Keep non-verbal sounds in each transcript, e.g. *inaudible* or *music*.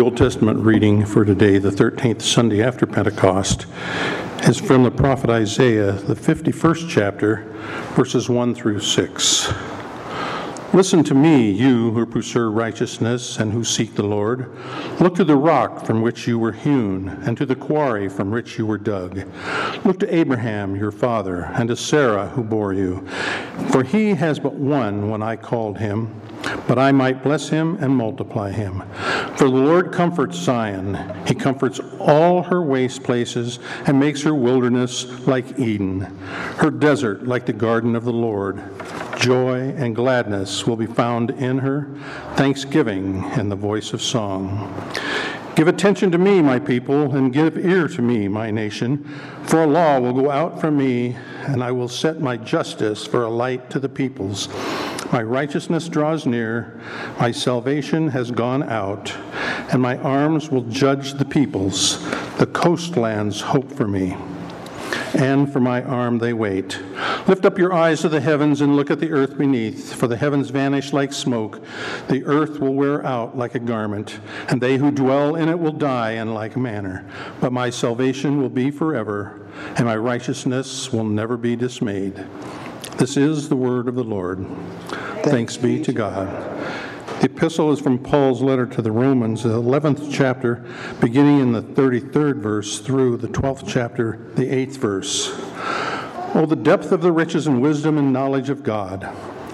The Old Testament reading for today, the 13th Sunday after Pentecost, is from the prophet Isaiah, the 51st chapter, verses 1 through 6. Listen to me, you who pursue righteousness and who seek the Lord. Look to the rock from which you were hewn, and to the quarry from which you were dug. Look to Abraham, your father, and to Sarah, who bore you. For he has but one when I called him but I might bless him and multiply him. For the Lord comforts Zion. He comforts all her waste places and makes her wilderness like Eden, her desert like the garden of the Lord. Joy and gladness will be found in her, thanksgiving and the voice of song. Give attention to me, my people, and give ear to me, my nation, for a law will go out from me, and I will set my justice for a light to the peoples. My righteousness draws near, my salvation has gone out, and my arms will judge the peoples. The coastlands hope for me, and for my arm they wait. Lift up your eyes to the heavens and look at the earth beneath, for the heavens vanish like smoke. The earth will wear out like a garment, and they who dwell in it will die in like manner. But my salvation will be forever, and my righteousness will never be dismayed. This is the word of the Lord. Thanks be to God. The epistle is from Paul's letter to the Romans, the 11th chapter, beginning in the 33rd verse through the 12th chapter, the 8th verse. Oh, the depth of the riches and wisdom and knowledge of God!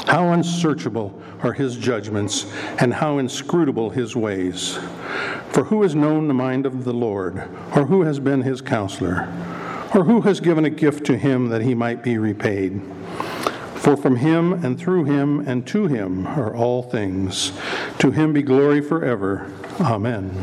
How unsearchable are his judgments, and how inscrutable his ways. For who has known the mind of the Lord, or who has been his counselor, or who has given a gift to him that he might be repaid? For from him and through him and to him are all things. To him be glory forever. Amen.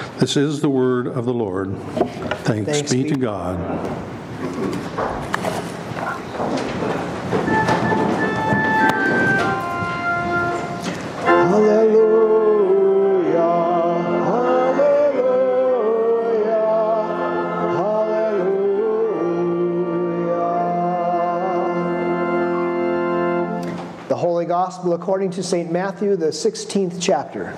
This is the word of the Lord. Thanks, Thanks be, be to God. The Holy Gospel according to St. Matthew, the 16th chapter.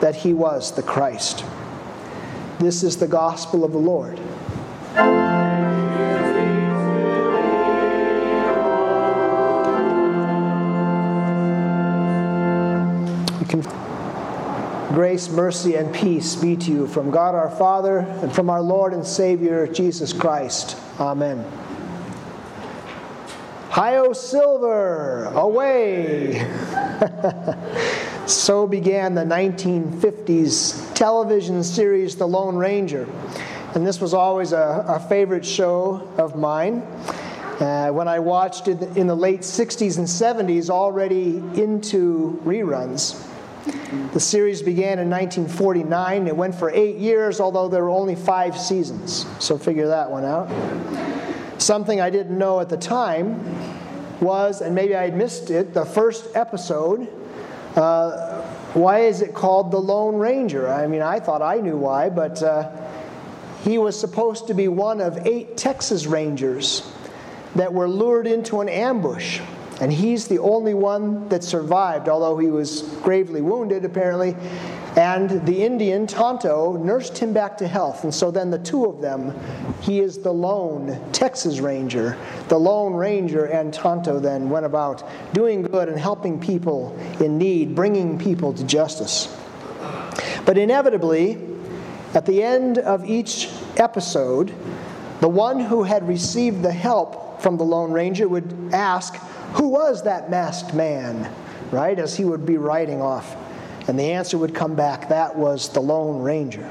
that he was the Christ. This is the gospel of the Lord. Grace, mercy, and peace be to you from God our Father and from our Lord and Savior Jesus Christ. Amen. Hi-O Silver, away! *laughs* so began the 1950s television series The Lone Ranger. And this was always a, a favorite show of mine. Uh, when I watched it in the late 60s and 70s, already into reruns. The series began in 1949. It went for eight years, although there were only five seasons. So figure that one out. Something I didn't know at the time was, and maybe I missed it, the first episode. Uh, why is it called the Lone Ranger? I mean, I thought I knew why, but uh, he was supposed to be one of eight Texas Rangers that were lured into an ambush and he's the only one that survived, although he was gravely wounded, apparently. And the Indian, Tonto, nursed him back to health. And so then the two of them, he is the lone Texas Ranger. The Lone Ranger and Tonto then went about doing good and helping people in need, bringing people to justice. But inevitably, at the end of each episode, the one who had received the help from the Lone Ranger would ask, who was that masked man? Right? As he would be riding off. And the answer would come back that was the Lone Ranger.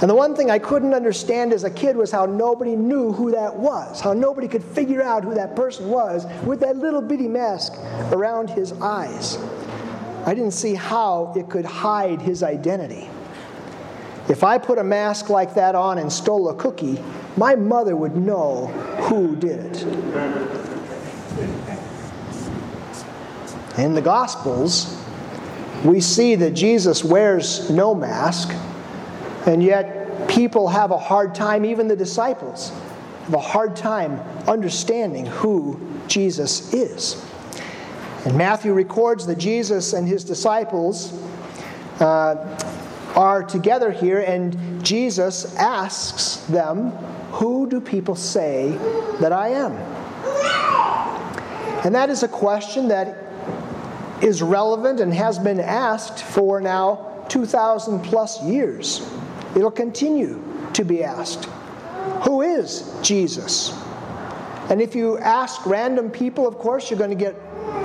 And the one thing I couldn't understand as a kid was how nobody knew who that was, how nobody could figure out who that person was with that little bitty mask around his eyes. I didn't see how it could hide his identity. If I put a mask like that on and stole a cookie, my mother would know who did it. In the Gospels, we see that Jesus wears no mask, and yet people have a hard time, even the disciples have a hard time understanding who Jesus is. And Matthew records that Jesus and his disciples uh, are together here, and Jesus asks them, Who do people say that I am? And that is a question that is relevant and has been asked for now 2,000 plus years. It'll continue to be asked. Who is Jesus? And if you ask random people, of course, you're going to get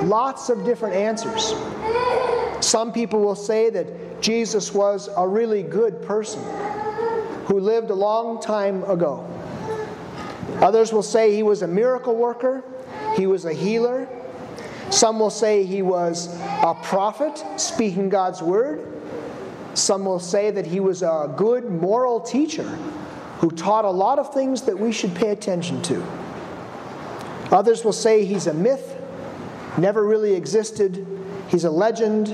lots of different answers. Some people will say that Jesus was a really good person who lived a long time ago. Others will say he was a miracle worker, he was a healer, some will say he was a prophet speaking God's word. Some will say that he was a good moral teacher who taught a lot of things that we should pay attention to. Others will say he's a myth, never really existed, he's a legend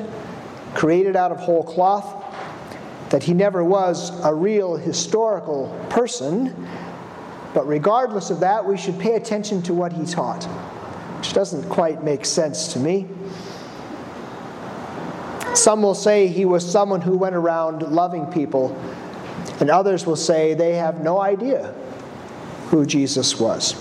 created out of whole cloth, that he never was a real historical person. But regardless of that, we should pay attention to what he taught which doesn't quite make sense to me. Some will say he was someone who went around loving people, and others will say they have no idea who Jesus was.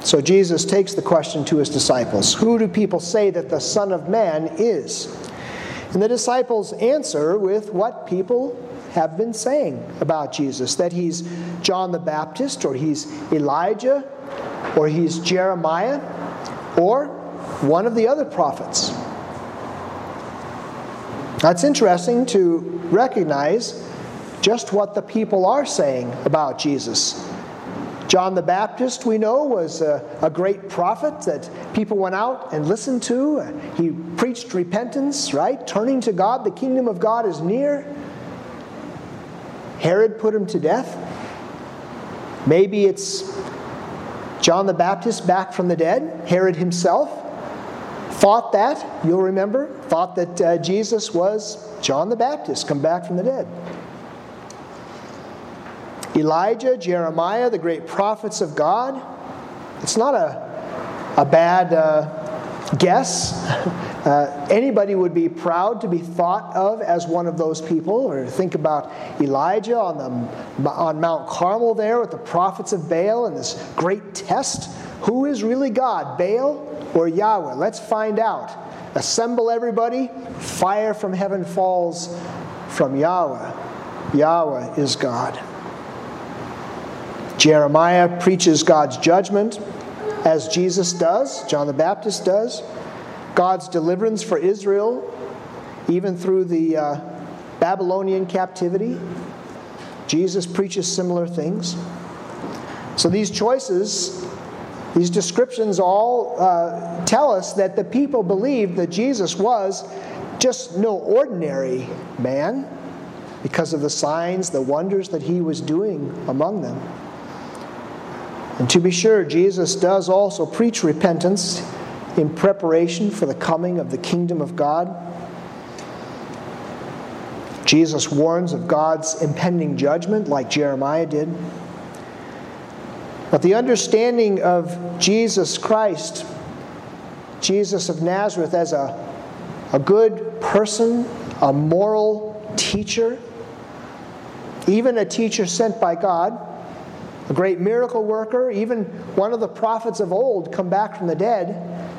So Jesus takes the question to his disciples Who do people say that the Son of Man is? And the disciples answer with what people have been saying about Jesus that he's John the Baptist, or he's Elijah, or he's Jeremiah, or one of the other prophets. That's interesting to recognize just what the people are saying about Jesus. John the Baptist, we know, was a, a, great prophet that people went out and listened to. Uh, he preached repentance, right? Turning to God. The kingdom of God is near. Herod put him to death. Maybe it's John the Baptist back from the dead, Herod himself, thought that, you'll remember, thought that uh, Jesus was John the Baptist come back from the dead. Elijah, Jeremiah, the great prophets of God. It's not a, a bad uh, guess *laughs* Uh, anybody would be proud to be thought of as one of those people, or think about Elijah on, the, on Mount Carmel there with the prophets of Baal and this great test. Who is really God, Baal or Yahweh? Let's find out. Assemble everybody, fire from heaven falls from Yahweh. Yahweh is God. Jeremiah preaches God's judgment as Jesus does, John the Baptist does. God's deliverance for Israel, even through the uh, Babylonian captivity. Jesus preaches similar things. So these choices, these descriptions all uh, tell us that the people believed that Jesus was just no ordinary man because of the signs, the wonders that he was doing among them. And to be sure, Jesus does also preach repentance in preparation for the coming of the kingdom of God. Jesus warns of God's impending judgment, like Jeremiah did. But the understanding of Jesus Christ, Jesus of Nazareth, as a, a good person, a moral teacher, even a teacher sent by God, a great miracle worker, even one of the prophets of old come back from the dead,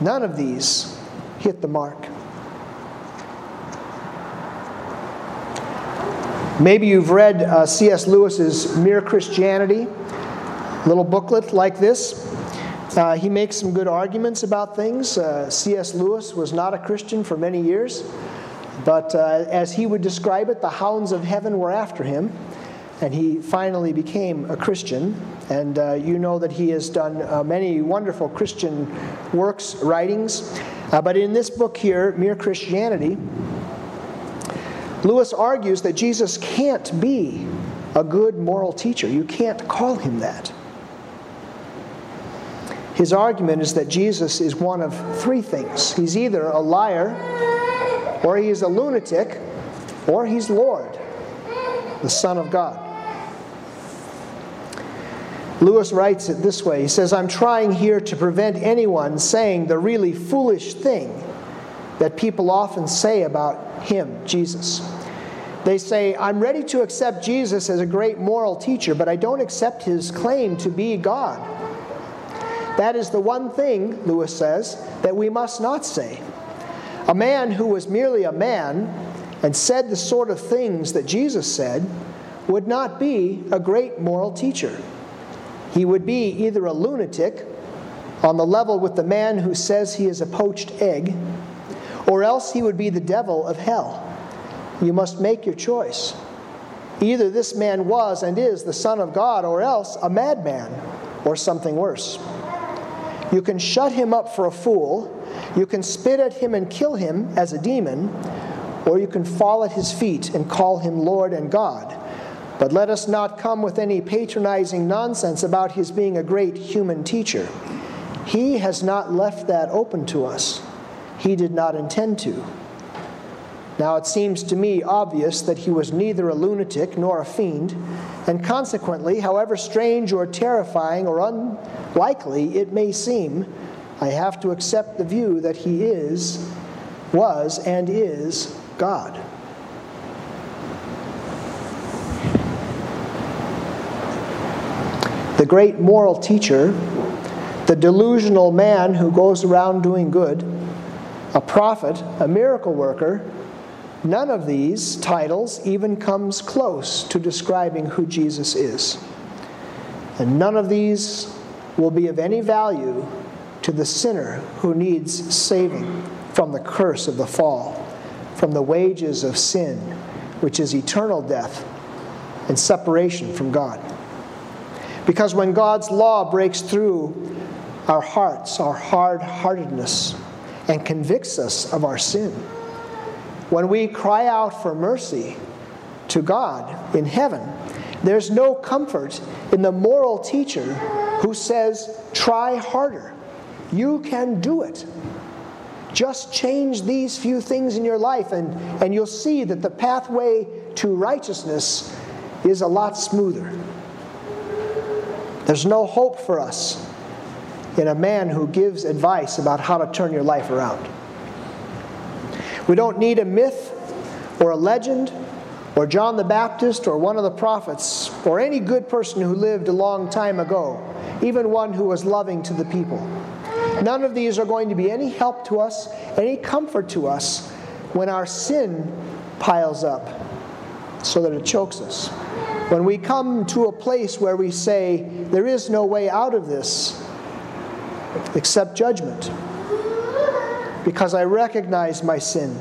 None of these hit the mark. Maybe you've read uh, C.S. Lewis's Mere Christianity, little booklet like this. Uh, he makes some good arguments about things. Uh, C.S. Lewis was not a Christian for many years, but uh, as he would describe it, the hounds of heaven were after him, and he finally became a Christian. And uh, you know that he has done uh, many wonderful Christian works, writings. Uh, but in this book here, Mere Christianity, Lewis argues that Jesus can't be a good moral teacher. You can't call him that. His argument is that Jesus is one of three things he's either a liar, or he is a lunatic, or he's Lord, the Son of God. Lewis writes it this way He says, I'm trying here to prevent anyone saying the really foolish thing that people often say about him, Jesus. They say, I'm ready to accept Jesus as a great moral teacher, but I don't accept his claim to be God. That is the one thing, Lewis says, that we must not say. A man who was merely a man and said the sort of things that Jesus said would not be a great moral teacher. He would be either a lunatic on the level with the man who says he is a poached egg, or else he would be the devil of hell. You must make your choice. Either this man was and is the Son of God, or else a madman, or something worse. You can shut him up for a fool, you can spit at him and kill him as a demon, or you can fall at his feet and call him Lord and God. But let us not come with any patronizing nonsense about his being a great human teacher. He has not left that open to us. He did not intend to. Now, it seems to me obvious that he was neither a lunatic nor a fiend, and consequently, however strange or terrifying or unlikely it may seem, I have to accept the view that he is, was, and is God. The great moral teacher, the delusional man who goes around doing good, a prophet, a miracle worker, none of these titles even comes close to describing who Jesus is. And none of these will be of any value to the sinner who needs saving from the curse of the fall, from the wages of sin, which is eternal death and separation from God. Because when God's law breaks through our hearts, our hard heartedness, and convicts us of our sin, when we cry out for mercy to God in heaven, there's no comfort in the moral teacher who says, Try harder. You can do it. Just change these few things in your life, and, and you'll see that the pathway to righteousness is a lot smoother. There's no hope for us in a man who gives advice about how to turn your life around. We don't need a myth or a legend or John the Baptist or one of the prophets or any good person who lived a long time ago, even one who was loving to the people. None of these are going to be any help to us, any comfort to us when our sin piles up so that it chokes us. When we come to a place where we say, There is no way out of this except judgment, because I recognize my sin.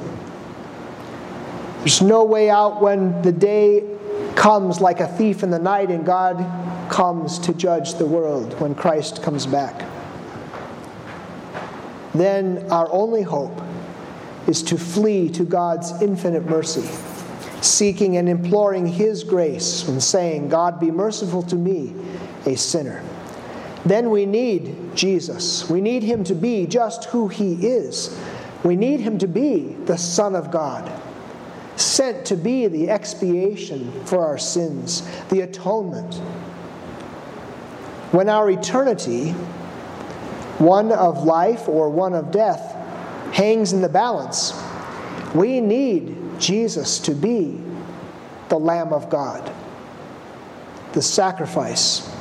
There's no way out when the day comes like a thief in the night and God comes to judge the world when Christ comes back. Then our only hope is to flee to God's infinite mercy, seeking and imploring His grace and saying, God, be merciful to me, a sinner. Then we need Jesus. We need Him to be just who He is. We need Him to be the Son of God sent to be the expiation for our sins, the atonement. When our eternity, one of life or one of death, hangs in the balance, we need Jesus to be the Lamb of God, the sacrifice,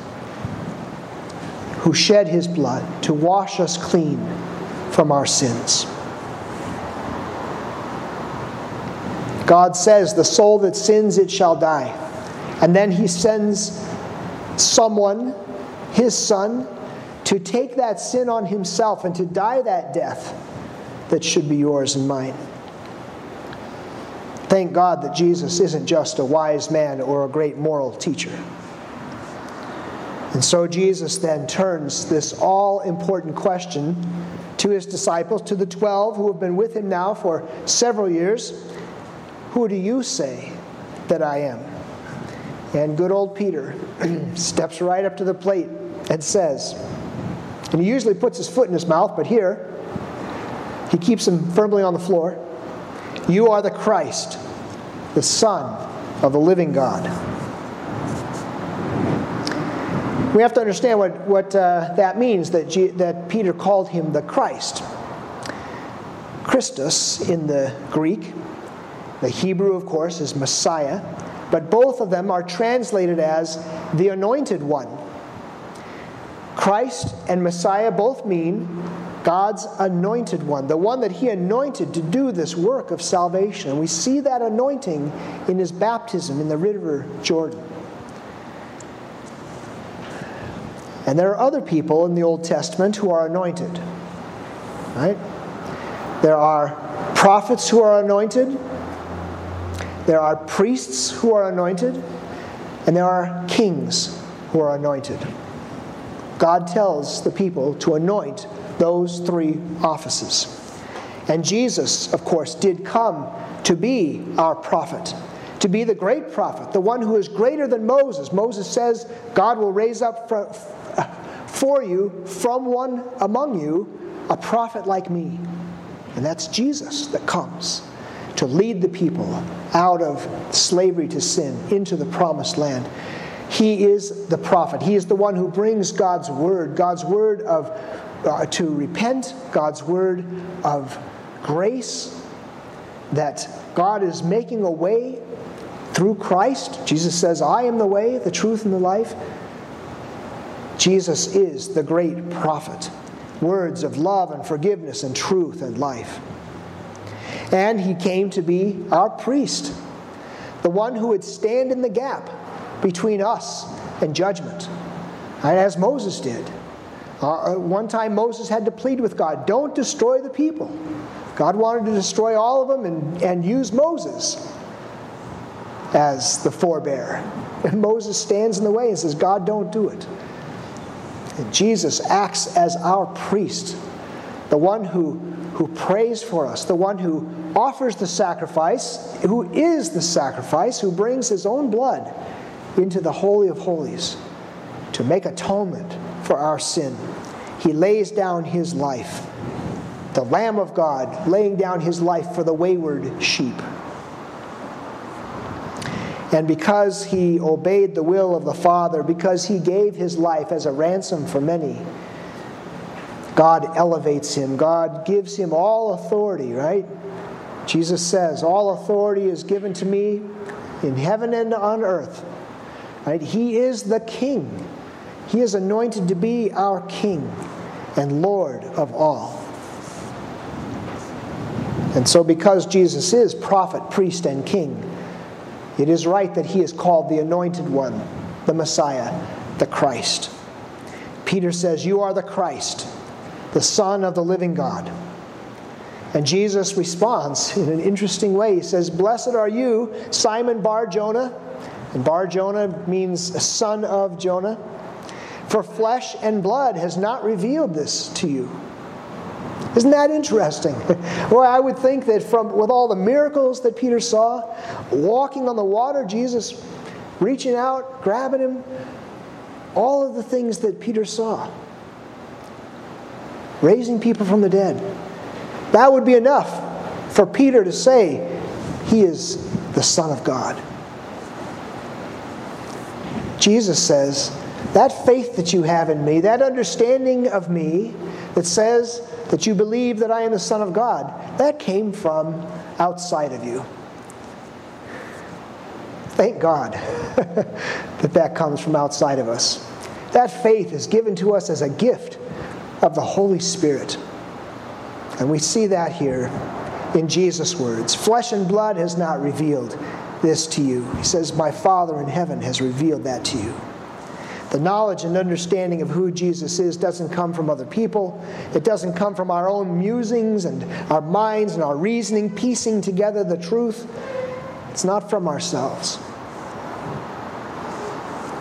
who shed his blood to wash us clean from our sins. God says, The soul that sins, it shall die. And then he sends someone, his son, to take that sin on himself and to die that death that should be yours and mine. Thank God that Jesus isn't just a wise man or a great moral teacher. And so Jesus then turns this all important question to his disciples, to the 12 who have been with him now for several years. Who do you say that I am? And good old Peter *clears throat* steps right up to the plate and says, and he usually puts his foot in his mouth, but here he keeps him firmly on the floor. You are the Christ, the Son of the living God. We have to understand what, what uh, that means that, G- that Peter called him the Christ. Christus in the Greek the Hebrew, of course, is Messiah, but both of them are translated as the anointed one. Christ and Messiah both mean God's anointed one, the one that he anointed to do this work of salvation. And we see that anointing in his baptism in the river Jordan. And there are other people in the Old Testament who are anointed. Right? There are prophets who are anointed, there are priests who are anointed, and there are kings who are anointed. God tells the people to anoint those three offices. And Jesus, of course, did come to be our prophet, to be the great prophet, the one who is greater than Moses. Moses says, God will raise up for you from one among you a prophet like me. And that's Jesus that comes to lead the people out of slavery to sin into the promised land. He is the prophet. He is the one who brings God's word, God's word of uh, to repent, God's word of grace that God is making a way through Christ. Jesus says, "I am the way, the truth and the life." Jesus is the great prophet. Words of love and forgiveness and truth and life. And he came to be our priest, the one who would stand in the gap between us and judgment, as Moses did. Uh, uh, one time Moses had to plead with God, don't destroy the people. God wanted to destroy all of them and, and use Moses as the forebear. And Moses stands in the way and says, God, don't do it. And Jesus acts as our priest, the one who who prays for us, the one who offers the sacrifice, who is the sacrifice, who brings his own blood into the Holy of Holies to make atonement for our sin. He lays down his life, the Lamb of God laying down his life for the wayward sheep. And because he obeyed the will of the Father, because he gave his life as a ransom for many, God elevates him. God gives him all authority, right? Jesus says, All authority is given to me in heaven and on earth. Right? He is the king. He is anointed to be our king and Lord of all. And so, because Jesus is prophet, priest, and king, it is right that he is called the anointed one, the Messiah, the Christ. Peter says, You are the Christ, the Son of the living God. And Jesus responds *laughs* in an interesting way. He says, Blessed are you, Simon Bar Jonah. And Bar Jonah means son of Jonah. For flesh and blood has not revealed this to you. Isn't that interesting? *laughs* well, I would think that from with all the miracles that Peter saw, walking on the water, Jesus reaching out, grabbing him, all of the things that Peter saw, raising people from the dead, that would be enough for Peter to say he is the Son of God. Jesus says, that faith that you have in me, that understanding of me that says that you believe that I am the Son of God, that came from outside of you. Thank God *laughs* that that comes from outside of us. That faith is given to us as a gift of the Holy Spirit. And we see that here in Jesus' words. Flesh and blood has not revealed this to you. He says, My Father in heaven has revealed that to you. The knowledge and understanding of who Jesus is doesn't come from other people. It doesn't come from our own musings and our minds and our reasoning, piecing together the truth. It's not from ourselves.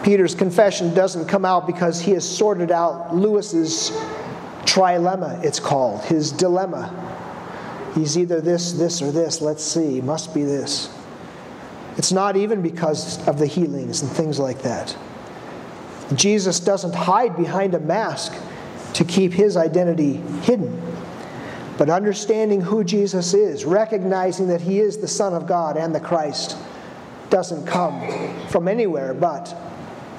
Peter's confession doesn't come out because he has sorted out Lewis's trilemma, it's called, his dilemma. He's either this, this, or this. Let's see. Must be this. It's not even because of the healings and things like that. Jesus doesn't hide behind a mask to keep his identity hidden. But understanding who Jesus is, recognizing that he is the Son of God and the Christ, doesn't come from anywhere but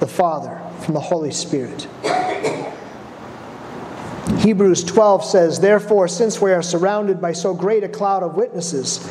the Father, from the Holy Spirit. Hebrews 12 says, Therefore, since we are surrounded by so great a cloud of witnesses,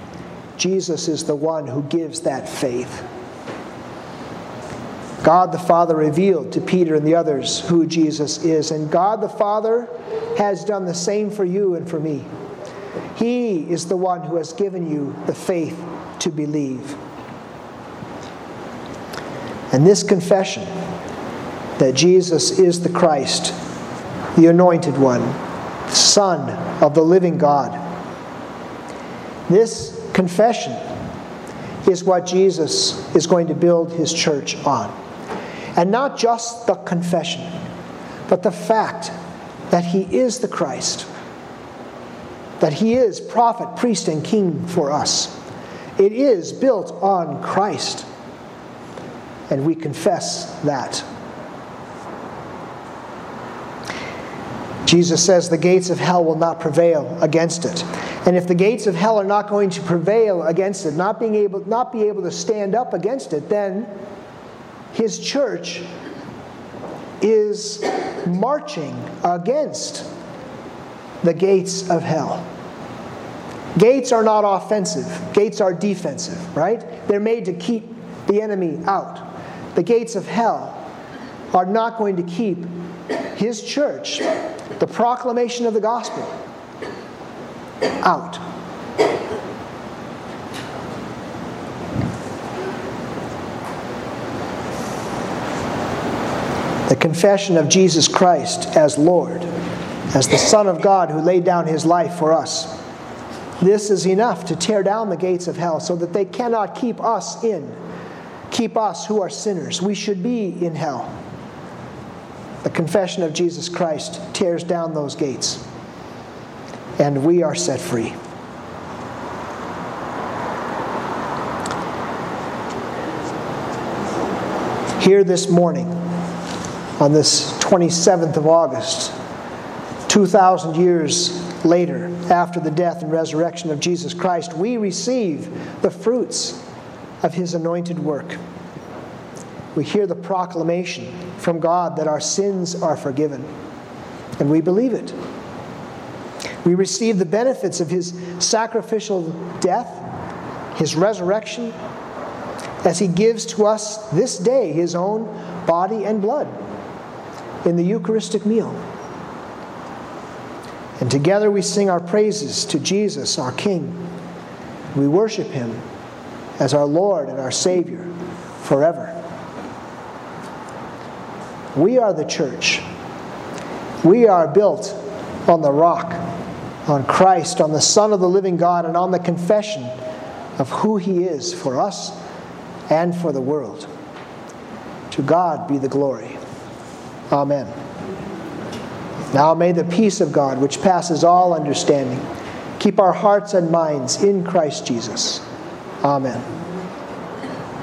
Jesus is the one who gives that faith. God the Father revealed to Peter and the others who Jesus is. And God the Father has done the same for you and for me. He is the one who has given you the faith to believe. And this confession that Jesus is the Christ, the anointed one, Son of the living God, this confession is what Jesus is going to build his church on. And not just the confession, but the fact that he is the Christ, that he is prophet, priest, and king for us. It is built on Christ. And we confess that. Jesus says the gates of hell will not prevail against it. And if the gates of hell are not going to prevail against it, not being able not be able to stand up against it, then his church is marching against the gates of hell. Gates are not offensive, gates are defensive, right? They're made to keep the enemy out. The gates of hell are not going to keep his church, the proclamation of the gospel, out. the confession of Jesus Christ as Lord, as the Son of God who laid down his life for us. This is enough to tear down the gates of hell so that they cannot keep us in, keep us who are sinners. We should be in hell. The confession of Jesus Christ tears down those gates, and we are set free. Here this morning, on this 27th of August, 2,000 years later, after the death and resurrection of Jesus Christ, we receive the fruits of his anointed work. We hear the proclamation from God that our sins are forgiven, and we believe it. We receive the benefits of his sacrificial death, his resurrection, as he gives to us this day his own body and blood in the Eucharistic meal. And together we sing our praises to Jesus, our King. We worship him as our Lord and our Savior forever. We are the church. We are built on the rock, on Christ, on the Son of the living God, and on the confession of who He is for us and for the world. To God be the glory. Amen. Now may the peace of God, which passes all understanding, keep our hearts and minds in Christ Jesus. Amen.